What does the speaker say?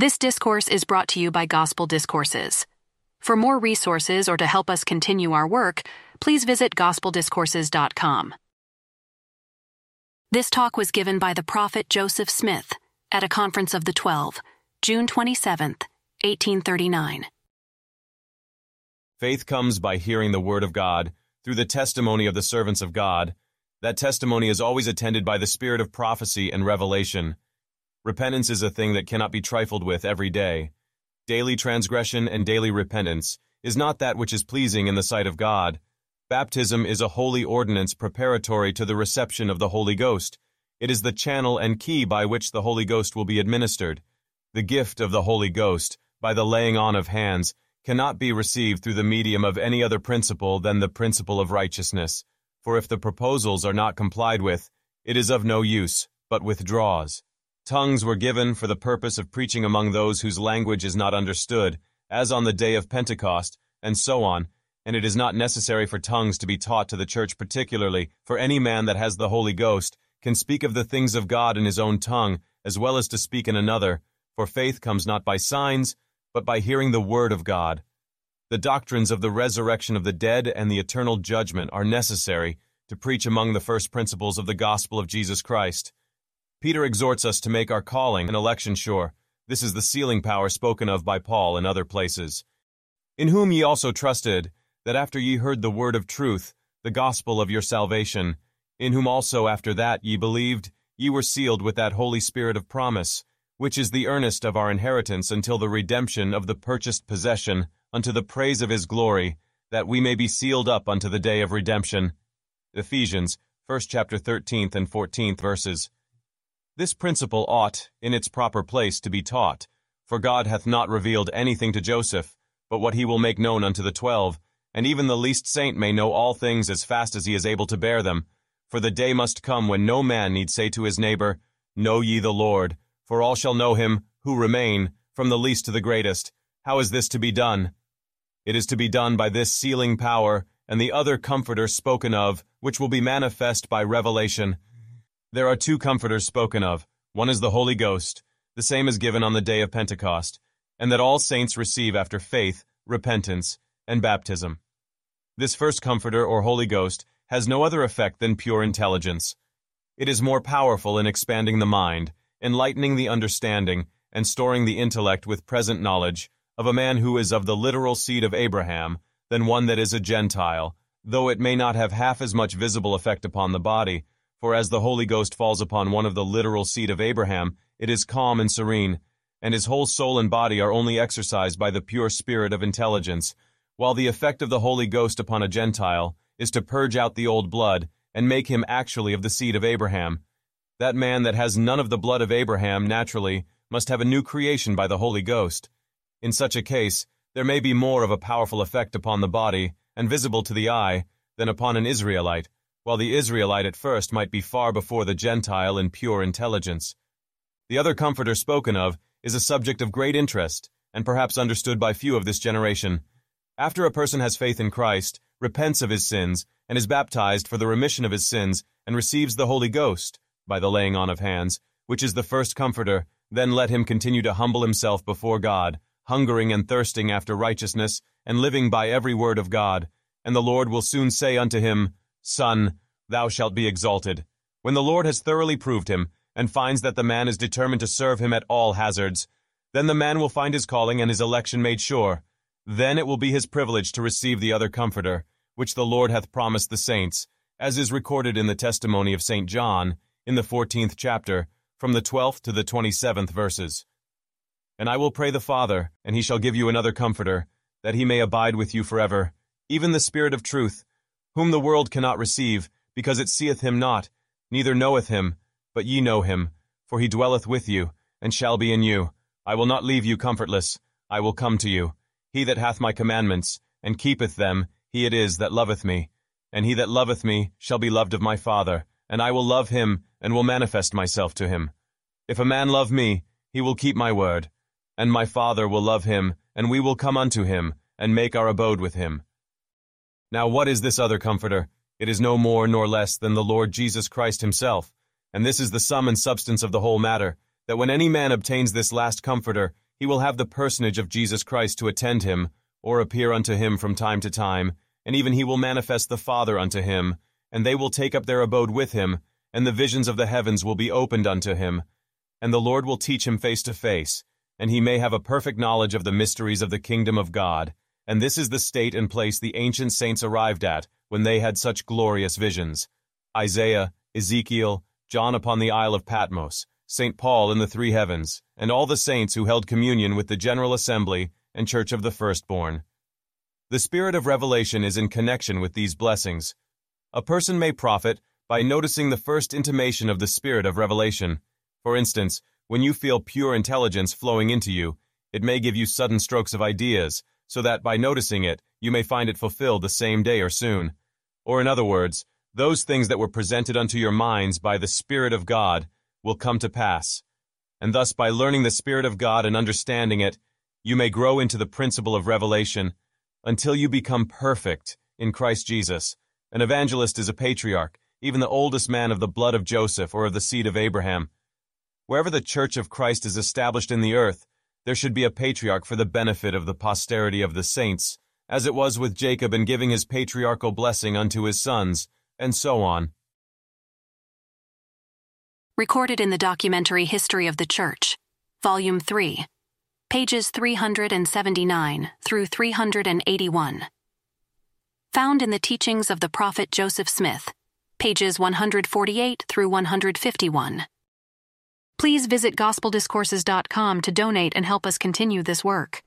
This discourse is brought to you by Gospel Discourses. For more resources or to help us continue our work, please visit gospeldiscourses.com. This talk was given by the prophet Joseph Smith at a conference of the Twelve, June 27, 1839. Faith comes by hearing the word of God through the testimony of the servants of God. That testimony is always attended by the spirit of prophecy and revelation. Repentance is a thing that cannot be trifled with every day. Daily transgression and daily repentance is not that which is pleasing in the sight of God. Baptism is a holy ordinance preparatory to the reception of the Holy Ghost. It is the channel and key by which the Holy Ghost will be administered. The gift of the Holy Ghost, by the laying on of hands, cannot be received through the medium of any other principle than the principle of righteousness. For if the proposals are not complied with, it is of no use, but withdraws. Tongues were given for the purpose of preaching among those whose language is not understood, as on the day of Pentecost, and so on, and it is not necessary for tongues to be taught to the church particularly, for any man that has the Holy Ghost can speak of the things of God in his own tongue, as well as to speak in another, for faith comes not by signs, but by hearing the word of God. The doctrines of the resurrection of the dead and the eternal judgment are necessary to preach among the first principles of the gospel of Jesus Christ. Peter exhorts us to make our calling and election sure. This is the sealing power spoken of by Paul in other places. In whom ye also trusted, that after ye heard the word of truth, the gospel of your salvation, in whom also after that ye believed, ye were sealed with that Holy Spirit of promise, which is the earnest of our inheritance until the redemption of the purchased possession, unto the praise of his glory, that we may be sealed up unto the day of redemption. Ephesians, 1st chapter 13th and 14th verses. This principle ought, in its proper place, to be taught, for God hath not revealed anything to Joseph, but what he will make known unto the twelve, and even the least saint may know all things as fast as he is able to bear them. For the day must come when no man need say to his neighbor, Know ye the Lord, for all shall know him, who remain, from the least to the greatest. How is this to be done? It is to be done by this sealing power, and the other comforter spoken of, which will be manifest by revelation, there are two comforters spoken of. One is the Holy Ghost, the same as given on the day of Pentecost, and that all saints receive after faith, repentance, and baptism. This first comforter or Holy Ghost has no other effect than pure intelligence. It is more powerful in expanding the mind, enlightening the understanding, and storing the intellect with present knowledge of a man who is of the literal seed of Abraham than one that is a Gentile, though it may not have half as much visible effect upon the body, for as the Holy Ghost falls upon one of the literal seed of Abraham, it is calm and serene, and his whole soul and body are only exercised by the pure spirit of intelligence, while the effect of the Holy Ghost upon a Gentile is to purge out the old blood and make him actually of the seed of Abraham. That man that has none of the blood of Abraham naturally must have a new creation by the Holy Ghost. In such a case, there may be more of a powerful effect upon the body and visible to the eye than upon an Israelite, while the Israelite at first might be far before the Gentile in pure intelligence. The other comforter spoken of is a subject of great interest, and perhaps understood by few of this generation. After a person has faith in Christ, repents of his sins, and is baptized for the remission of his sins, and receives the Holy Ghost, by the laying on of hands, which is the first comforter, then let him continue to humble himself before God, hungering and thirsting after righteousness, and living by every word of God, and the Lord will soon say unto him, Son, thou shalt be exalted. When the Lord has thoroughly proved him, and finds that the man is determined to serve him at all hazards, then the man will find his calling and his election made sure. Then it will be his privilege to receive the other Comforter, which the Lord hath promised the saints, as is recorded in the testimony of St. John, in the fourteenth chapter, from the twelfth to the twenty-seventh verses. And I will pray the Father, and he shall give you another Comforter, that he may abide with you forever, even the Spirit of truth, whom the world cannot receive, because it seeth him not, neither knoweth him, but ye know him, for he dwelleth with you, and shall be in you. I will not leave you comfortless, I will come to you. He that hath my commandments, and keepeth them, he it is that loveth me. And he that loveth me shall be loved of my Father, and I will love him, and will manifest myself to him. If a man love me, he will keep my word. And my Father will love him, and we will come unto him, and make our abode with him. Now what is this other comforter? It is no more nor less than the Lord Jesus Christ himself. And this is the sum and substance of the whole matter, that when any man obtains this last comforter, he will have the personage of Jesus Christ to attend him, or appear unto him from time to time, and even he will manifest the Father unto him, and they will take up their abode with him, and the visions of the heavens will be opened unto him. And the Lord will teach him face to face, and he may have a perfect knowledge of the mysteries of the kingdom of God. And this is the state and place the ancient saints arrived at when they had such glorious visions. Isaiah, Ezekiel, John upon the Isle of Patmos, St. Paul in the three heavens, and all the saints who held communion with the General Assembly and Church of the Firstborn. The spirit of revelation is in connection with these blessings. A person may profit by noticing the first intimation of the spirit of revelation. For instance, when you feel pure intelligence flowing into you, it may give you sudden strokes of ideas, so that by noticing it, you may find it fulfilled the same day or soon. Or in other words, those things that were presented unto your minds by the Spirit of God will come to pass. And thus by learning the Spirit of God and understanding it, you may grow into the principle of revelation until you become perfect in Christ Jesus. An evangelist is a patriarch, even the oldest man of the blood of Joseph or of the seed of Abraham. Wherever the church of Christ is established in the earth, there should be a patriarch for the benefit of the posterity of the saints, as it was with Jacob in giving his patriarchal blessing unto his sons, and so on. Recorded in the documentary History of the Church, Volume 3, pages 379 through 381. Found in the teachings of the prophet Joseph Smith, pages 148 through 151. Please visit gospeldiscourses.com to donate and help us continue this work.